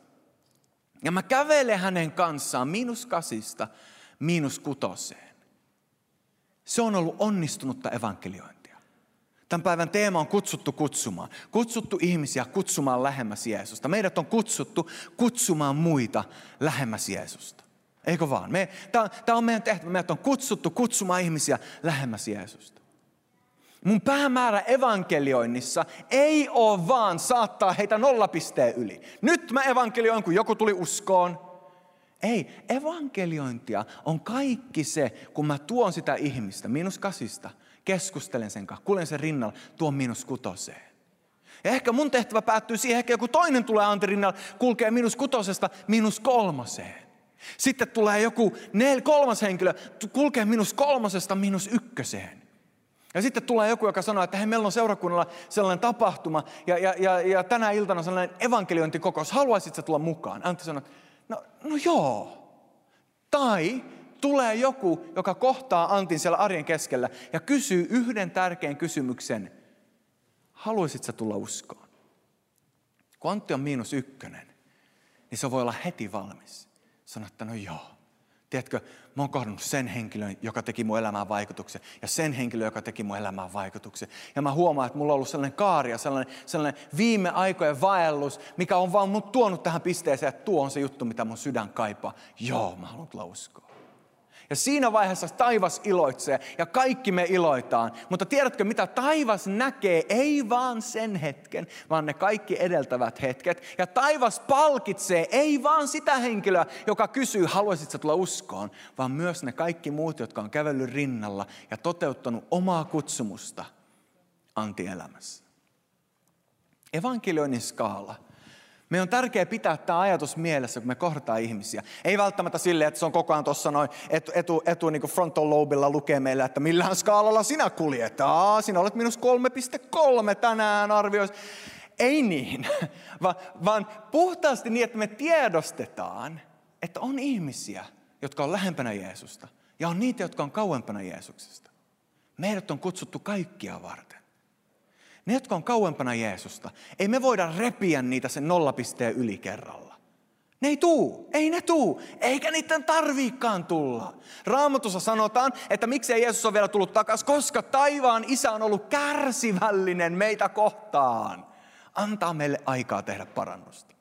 Ja mä kävelen hänen kanssaan miinus kasista miinus kutoseen. Se on ollut onnistunutta evankeliointia. Tämän päivän teema on kutsuttu kutsumaan. Kutsuttu ihmisiä kutsumaan lähemmäs Jeesusta. Meidät on kutsuttu kutsumaan muita lähemmäs Jeesusta. Eikö vaan? Me, tämä on meidän tehtävä. Meidät on kutsuttu kutsumaan ihmisiä lähemmäs Jeesusta. Mun päämäärä evankelioinnissa ei ole vaan saattaa heitä nollapisteen yli. Nyt mä evankelioin, kun joku tuli uskoon. Ei, evankeliointia on kaikki se, kun mä tuon sitä ihmistä, minus kasista – keskustelen sen kanssa, kuljen sen rinnalla, tuon miinus kutoseen. Ja ehkä mun tehtävä päättyy siihen, ehkä joku toinen tulee Antti rinnalla, kulkee miinus kutosesta miinus kolmoseen. Sitten tulee joku nel, kolmas henkilö, kulkee minus kolmosesta minus ykköseen. Ja sitten tulee joku, joka sanoo, että hei, meillä on seurakunnalla sellainen tapahtuma ja, ja, ja, ja tänä iltana sellainen evankeliointikokous, haluaisitko tulla mukaan? Antti sanoo, no, no joo. Tai tulee joku, joka kohtaa Antin siellä arjen keskellä ja kysyy yhden tärkeän kysymyksen. Haluaisitko tulla uskoon? Kun Antti on miinus ykkönen, niin se voi olla heti valmis. Sano, että no joo. Tiedätkö, mä oon kohdannut sen henkilön, joka teki mun elämään vaikutuksen, ja sen henkilön, joka teki mun elämään vaikutuksen. Ja mä huomaan, että mulla on ollut sellainen kaari ja sellainen, sellainen viime aikojen vaellus, mikä on vaan mut tuonut tähän pisteeseen, että tuo on se juttu, mitä mun sydän kaipaa. Joo, mä haluan tulla uskoon. Ja siinä vaiheessa taivas iloitsee ja kaikki me iloitaan. Mutta tiedätkö mitä taivas näkee? Ei vaan sen hetken, vaan ne kaikki edeltävät hetket. Ja taivas palkitsee ei vaan sitä henkilöä, joka kysyy, haluaisitko tulla uskoon, vaan myös ne kaikki muut, jotka on kävellyt rinnalla ja toteuttanut omaa kutsumusta antielämässä. Evankelioinnin skaala meidän on tärkeää pitää tämä ajatus mielessä, kun me kohdataan ihmisiä. Ei välttämättä sille, että se on koko ajan tuossa noin etu, etu, etu niin frontal lobilla lukee meille, että millähän skaalalla sinä kuljet. Aa, sinä olet minus 3,3 tänään arviois. Ei niin, vaan, vaan puhtaasti niin, että me tiedostetaan, että on ihmisiä, jotka on lähempänä Jeesusta. Ja on niitä, jotka on kauempana Jeesuksesta. Meidät on kutsuttu kaikkia varten. Ne, jotka on kauempana Jeesusta, ei me voida repiä niitä sen nollapisteen yli kerralla. Ne ei tuu, ei ne tuu, eikä niiden tarviikaan tulla. Raamatussa sanotaan, että miksei Jeesus on vielä tullut takaisin, koska taivaan isä on ollut kärsivällinen meitä kohtaan. Antaa meille aikaa tehdä parannusta.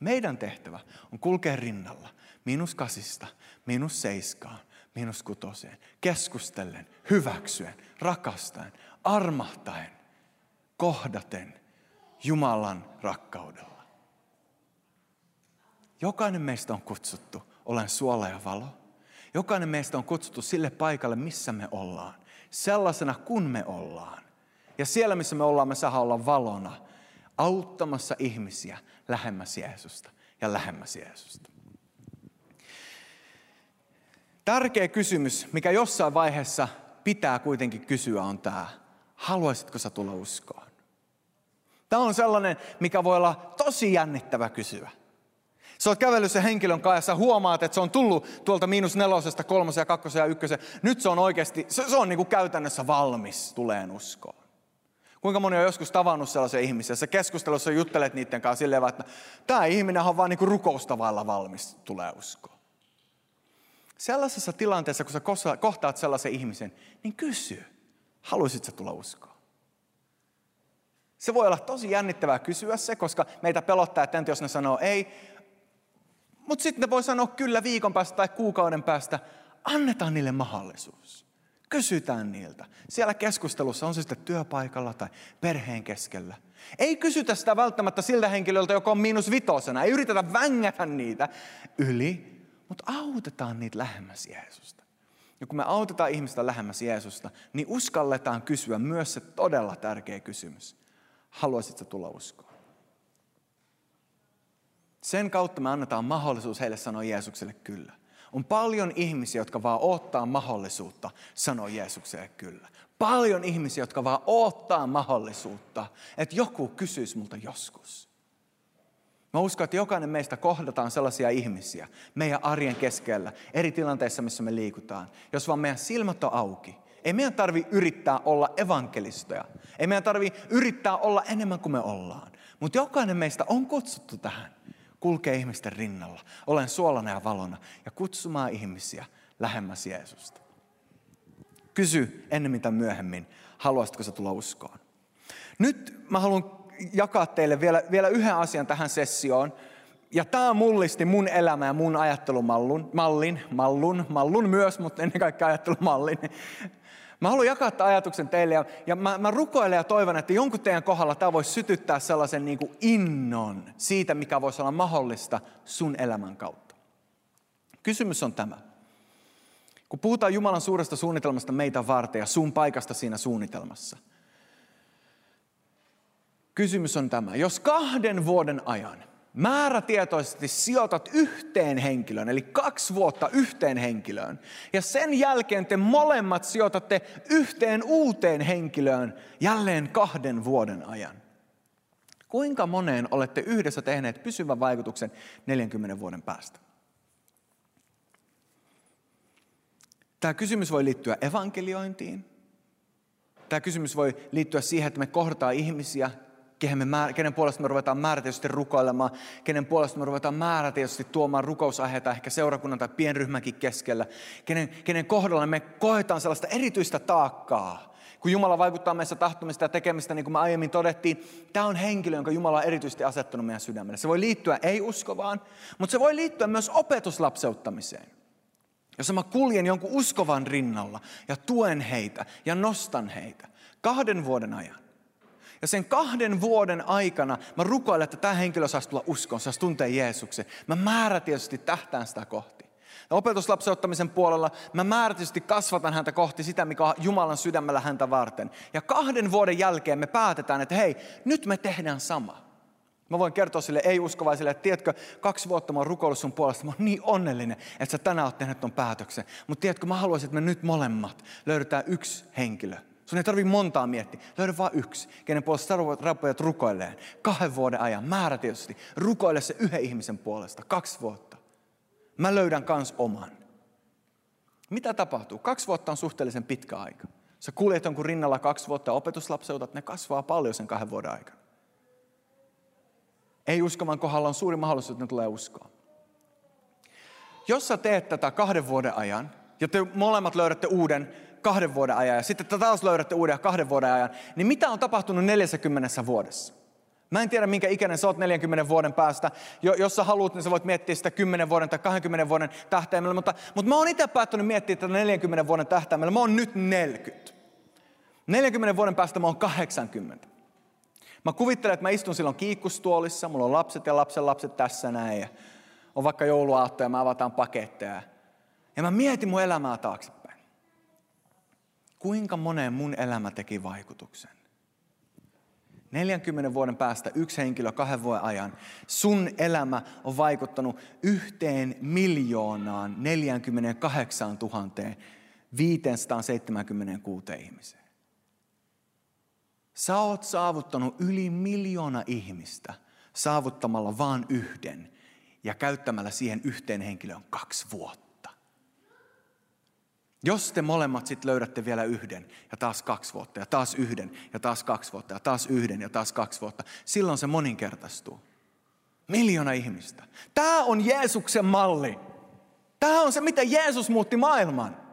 Meidän tehtävä on kulkea rinnalla, minus kasista, minus seiskaan, minus kutoseen, keskustellen, hyväksyen, rakastaen, armahtaen, kohdaten Jumalan rakkaudella. Jokainen meistä on kutsuttu, olen suola ja valo. Jokainen meistä on kutsuttu sille paikalle, missä me ollaan. Sellaisena kuin me ollaan. Ja siellä, missä me ollaan, me saa olla valona, auttamassa ihmisiä lähemmäs Jeesusta ja lähemmäs Jeesusta. Tärkeä kysymys, mikä jossain vaiheessa pitää kuitenkin kysyä, on tämä. Haluaisitko sä tulla uskoon? Tämä on sellainen, mikä voi olla tosi jännittävä kysyä. Sä oot kävellyt sen henkilön kanssa ja huomaat, että se on tullut tuolta miinus nelosesta, kolmosen ja kakkosen ja ykkösen. Nyt se on oikeasti, se, se on niin kuin käytännössä valmis tuleen uskoon. Kuinka moni on joskus tavannut sellaisia ihmisiä, sä keskustelussa juttelet niiden kanssa silleen, että tämä ihminen on vaan niin kuin rukoustavalla valmis tulee uskoon. Sellaisessa tilanteessa, kun sä kohtaat sellaisen ihmisen, niin kysy, haluaisitko tulla uskoon? Se voi olla tosi jännittävää kysyä se, koska meitä pelottaa, että entä jos ne sanoo ei. Mutta sitten ne voi sanoa kyllä viikon päästä tai kuukauden päästä. Annetaan niille mahdollisuus. Kysytään niiltä. Siellä keskustelussa on se sitten työpaikalla tai perheen keskellä. Ei kysytä sitä välttämättä siltä henkilöltä, joka on miinus vitosena. Ei yritetä vängätä niitä yli, mutta autetaan niitä lähemmäs Jeesusta. Ja kun me autetaan ihmistä lähemmäs Jeesusta, niin uskalletaan kysyä myös se todella tärkeä kysymys. Haluaisitko tulla uskoon? Sen kautta me annetaan mahdollisuus heille sanoa Jeesukselle kyllä. On paljon ihmisiä, jotka vaan ottaa mahdollisuutta sanoa Jeesukselle kyllä. Paljon ihmisiä, jotka vaan ottaa mahdollisuutta, että joku kysyisi multa joskus. Mä uskon, että jokainen meistä kohdataan sellaisia ihmisiä meidän arjen keskellä, eri tilanteissa, missä me liikutaan. Jos vaan meidän silmät on auki, ei meidän tarvi yrittää olla evankelistoja. Ei meidän tarvi yrittää olla enemmän kuin me ollaan. Mutta jokainen meistä on kutsuttu tähän. Kulkee ihmisten rinnalla. Olen suolana ja valona. Ja kutsumaan ihmisiä lähemmäs Jeesusta. Kysy ennemmin tai myöhemmin, haluaisitko sä tulla uskoon. Nyt mä haluan jakaa teille vielä, vielä yhden asian tähän sessioon. Ja tämä mullisti mun elämää ja mun ajattelumallun, mallin, mallun, mallun myös, mutta ennen kaikkea ajattelumallin. Mä haluan jakaa tämän ajatuksen teille ja, ja mä, mä rukoilen ja toivon, että jonkun teidän kohdalla tämä voisi sytyttää sellaisen niin kuin innon siitä, mikä voisi olla mahdollista sun elämän kautta. Kysymys on tämä. Kun puhutaan Jumalan suuresta suunnitelmasta meitä varten ja sun paikasta siinä suunnitelmassa. Kysymys on tämä. Jos kahden vuoden ajan – määrätietoisesti sijoitat yhteen henkilöön, eli kaksi vuotta yhteen henkilöön, ja sen jälkeen te molemmat sijoitatte yhteen uuteen henkilöön jälleen kahden vuoden ajan. Kuinka moneen olette yhdessä tehneet pysyvän vaikutuksen 40 vuoden päästä? Tämä kysymys voi liittyä evankeliointiin. Tämä kysymys voi liittyä siihen, että me kohdataan ihmisiä, kenen, me, kenen puolesta me ruvetaan määrätietoisesti rukoilemaan, kenen puolesta me ruvetaan määrätietoisesti tuomaan rukousaiheita ehkä seurakunnan tai pienryhmänkin keskellä, kenen, kenen kohdalla me koetaan sellaista erityistä taakkaa, kun Jumala vaikuttaa meissä tahtomista ja tekemistä, niin kuin me aiemmin todettiin, tämä on henkilö, jonka Jumala on erityisesti asettanut meidän sydämelle. Se voi liittyä ei-uskovaan, mutta se voi liittyä myös opetuslapseuttamiseen. Jos mä kuljen jonkun uskovan rinnalla ja tuen heitä ja nostan heitä kahden vuoden ajan, ja sen kahden vuoden aikana mä rukoilen, että tämä henkilö saisi tulla uskoon, saisi tuntea Jeesuksen. Mä määrätietoisesti tähtään sitä kohti. Ja opetuslapseuttamisen puolella mä määrätietoisesti kasvatan häntä kohti sitä, mikä on Jumalan sydämellä häntä varten. Ja kahden vuoden jälkeen me päätetään, että hei, nyt me tehdään sama. Mä voin kertoa sille ei-uskovaisille, että tiedätkö, kaksi vuotta mä oon rukoillut sun puolesta. Mä oon niin onnellinen, että sä tänään oot tehnyt ton päätöksen. Mutta tiedätkö, mä haluaisin, että me nyt molemmat löydetään yksi henkilö, Sun ei tarvi montaa miettiä. Löydä vain yksi, kenen puolesta rapojat rukoilee. Kahden vuoden ajan, määrätietoisesti. Rukoile se yhden ihmisen puolesta. Kaksi vuotta. Mä löydän kans oman. Mitä tapahtuu? Kaksi vuotta on suhteellisen pitkä aika. Sä kuljet jonkun rinnalla kaksi vuotta opetuslapseutat, ne kasvaa paljon sen kahden vuoden aikana. Ei uskovan kohdalla on suuri mahdollisuus, että ne tulee uskoa. Jos sä teet tätä kahden vuoden ajan, ja te molemmat löydätte uuden kahden vuoden ajan, ja sitten te taas löydätte uuden kahden vuoden ajan, niin mitä on tapahtunut 40 vuodessa? Mä en tiedä, minkä ikäinen sä oot 40 vuoden päästä. Jo, jos sä haluat, niin sä voit miettiä sitä 10 vuoden tai 20 vuoden tähtäimellä. Mutta, mutta mä oon itse päättänyt miettiä tätä 40 vuoden tähtäimellä. Mä oon nyt 40. 40 vuoden päästä mä oon 80. Mä kuvittelen, että mä istun silloin kiikkustuolissa, mulla on lapset ja lapsen lapset tässä näin. Ja on vaikka jouluaatto ja mä avataan paketteja. Ja mä mietin mun elämää taaksepäin. Kuinka moneen mun elämä teki vaikutuksen? 40 vuoden päästä yksi henkilö kahden vuoden ajan. Sun elämä on vaikuttanut yhteen miljoonaan 48 000 576 ihmiseen. Sä oot saavuttanut yli miljoona ihmistä saavuttamalla vaan yhden ja käyttämällä siihen yhteen henkilöön kaksi vuotta. Jos te molemmat sitten löydätte vielä yhden ja taas kaksi vuotta ja taas yhden ja taas kaksi vuotta ja taas yhden ja taas kaksi vuotta, silloin se moninkertaistuu. Miljoona ihmistä. Tämä on Jeesuksen malli. Tämä on se, mitä Jeesus muutti maailman.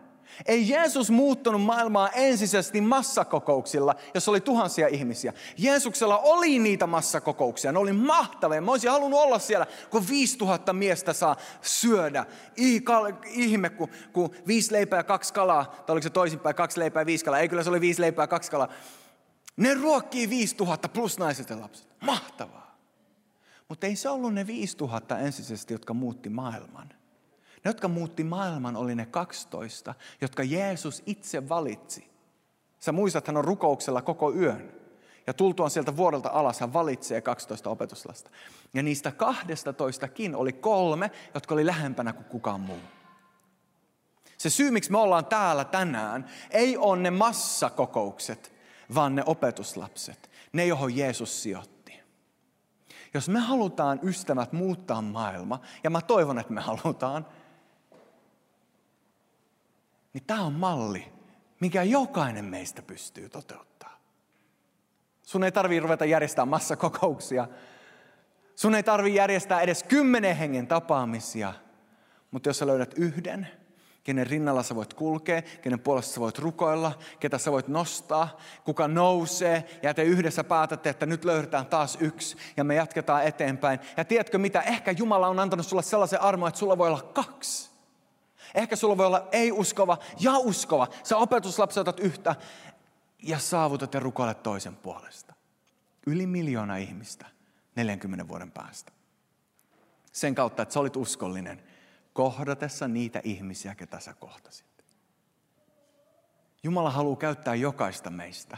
Ei Jeesus muuttanut maailmaa ensisijaisesti massakokouksilla, jos oli tuhansia ihmisiä. Jeesuksella oli niitä massakokouksia, ne oli mahtavia. Mä olisin halunnut olla siellä, kun 5000 miestä saa syödä. Ihme, kun, kun viisi leipää ja kaksi kalaa, tai oliko se toisinpäin, kaksi leipää ja viisi kalaa. Ei kyllä se oli viisi leipää ja kaksi kalaa. Ne ruokkii 5000 plus naiset ja lapset. Mahtavaa. Mutta ei se ollut ne 5000 ensisijaisesti, jotka muutti maailman ne, jotka muutti maailman, oli ne 12, jotka Jeesus itse valitsi. Sä muistat, hän on rukouksella koko yön. Ja tultuaan sieltä vuodelta alas, hän valitsee 12 opetuslasta. Ja niistä 12kin oli kolme, jotka oli lähempänä kuin kukaan muu. Se syy, miksi me ollaan täällä tänään, ei ole ne massakokoukset, vaan ne opetuslapset. Ne, johon Jeesus sijoitti. Jos me halutaan, ystävät, muuttaa maailma, ja mä toivon, että me halutaan, niin tämä on malli, mikä jokainen meistä pystyy toteuttaa. Sun ei tarvii ruveta järjestää massakokouksia. Sun ei tarvii järjestää edes kymmenen hengen tapaamisia. Mutta jos sä löydät yhden, kenen rinnalla sä voit kulkea, kenen puolesta sä voit rukoilla, ketä sä voit nostaa, kuka nousee ja te yhdessä päätätte, että nyt löydetään taas yksi ja me jatketaan eteenpäin. Ja tiedätkö mitä, ehkä Jumala on antanut sulle sellaisen armon, että sulla voi olla kaksi. Ehkä sulla voi olla ei-uskova ja uskova. Sä opetuslapsi otat yhtä ja saavutat ja rukoilet toisen puolesta. Yli miljoona ihmistä 40 vuoden päästä. Sen kautta, että sä olit uskollinen kohdatessa niitä ihmisiä, ketä sä kohtasit. Jumala haluaa käyttää jokaista meistä.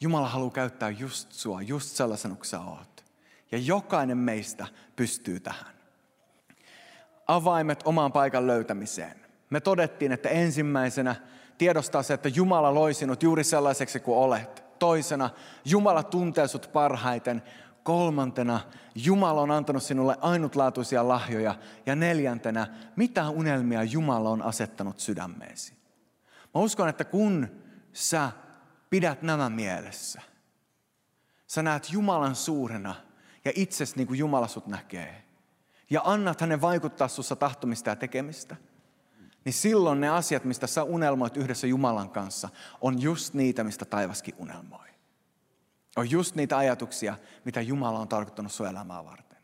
Jumala haluaa käyttää just sua, just sellaisen kuin sä oot. Ja jokainen meistä pystyy tähän avaimet oman paikan löytämiseen. Me todettiin, että ensimmäisenä tiedostaa se, että Jumala loi sinut juuri sellaiseksi kuin olet. Toisena, Jumala tuntee sut parhaiten. Kolmantena, Jumala on antanut sinulle ainutlaatuisia lahjoja. Ja neljäntenä, mitä unelmia Jumala on asettanut sydämeesi. Mä uskon, että kun sä pidät nämä mielessä, sä näet Jumalan suurena ja itsesi niin kuin Jumala sut näkee – ja annat hänen vaikuttaa sussa tahtomista ja tekemistä, niin silloin ne asiat, mistä sä unelmoit yhdessä Jumalan kanssa, on just niitä, mistä taivaskin unelmoi. On just niitä ajatuksia, mitä Jumala on tarkoittanut sun elämää varten.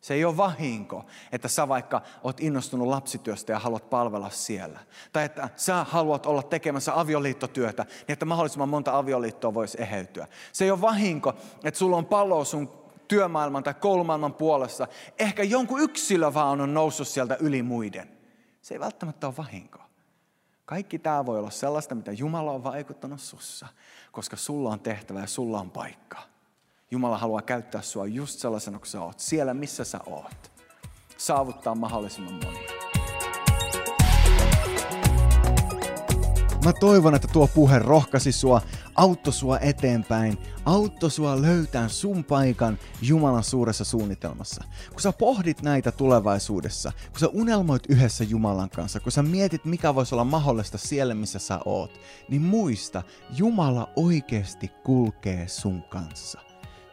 Se ei ole vahinko, että sä vaikka oot innostunut lapsityöstä ja haluat palvella siellä. Tai että sä haluat olla tekemässä avioliittotyötä, niin että mahdollisimman monta avioliittoa voisi eheytyä. Se ei ole vahinko, että sulla on pallo sun työmaailman tai koulumaailman puolessa, ehkä jonkun yksilö vaan on noussut sieltä yli muiden. Se ei välttämättä ole vahinko. Kaikki tämä voi olla sellaista, mitä Jumala on vaikuttanut sussa, koska sulla on tehtävä ja sulla on paikka. Jumala haluaa käyttää sua just sellaisena kuin sä oot, siellä missä sä oot. Saavuttaa mahdollisimman monia. Mä toivon, että tuo puhe rohkasi sua, auttoi sua eteenpäin, auttoi sua löytää sun paikan Jumalan suuressa suunnitelmassa. Kun sä pohdit näitä tulevaisuudessa, kun sä unelmoit yhdessä Jumalan kanssa, kun sä mietit, mikä voisi olla mahdollista siellä, missä sä oot, niin muista, Jumala oikeasti kulkee sun kanssa.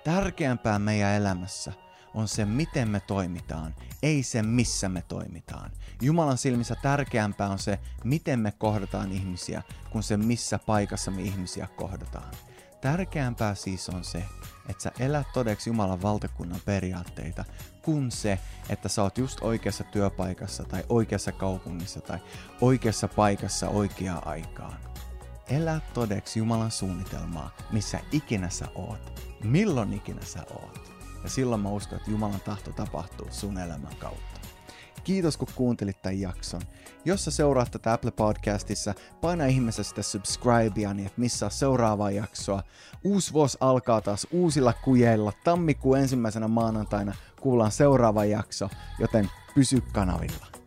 Tärkeämpää meidän elämässä on se, miten me toimitaan, ei se, missä me toimitaan. Jumalan silmissä tärkeämpää on se, miten me kohdataan ihmisiä, kuin se, missä paikassa me ihmisiä kohdataan. Tärkeämpää siis on se, että sä elät todeksi Jumalan valtakunnan periaatteita, kuin se, että sä oot just oikeassa työpaikassa tai oikeassa kaupungissa tai oikeassa paikassa oikeaan aikaan. Elä todeksi Jumalan suunnitelmaa, missä ikinä sä oot, milloin ikinä sä oot. Ja silloin mä uskon, että Jumalan tahto tapahtuu sun elämän kautta. Kiitos kun kuuntelit tämän jakson. Jos sä seuraat tätä Apple Podcastissa, paina ihmeessä sitä subscribea, niin että missä seuraavaa jaksoa. Uusi vuosi alkaa taas uusilla kujeilla. Tammikuun ensimmäisenä maanantaina kuullaan seuraava jakso, joten pysy kanavilla.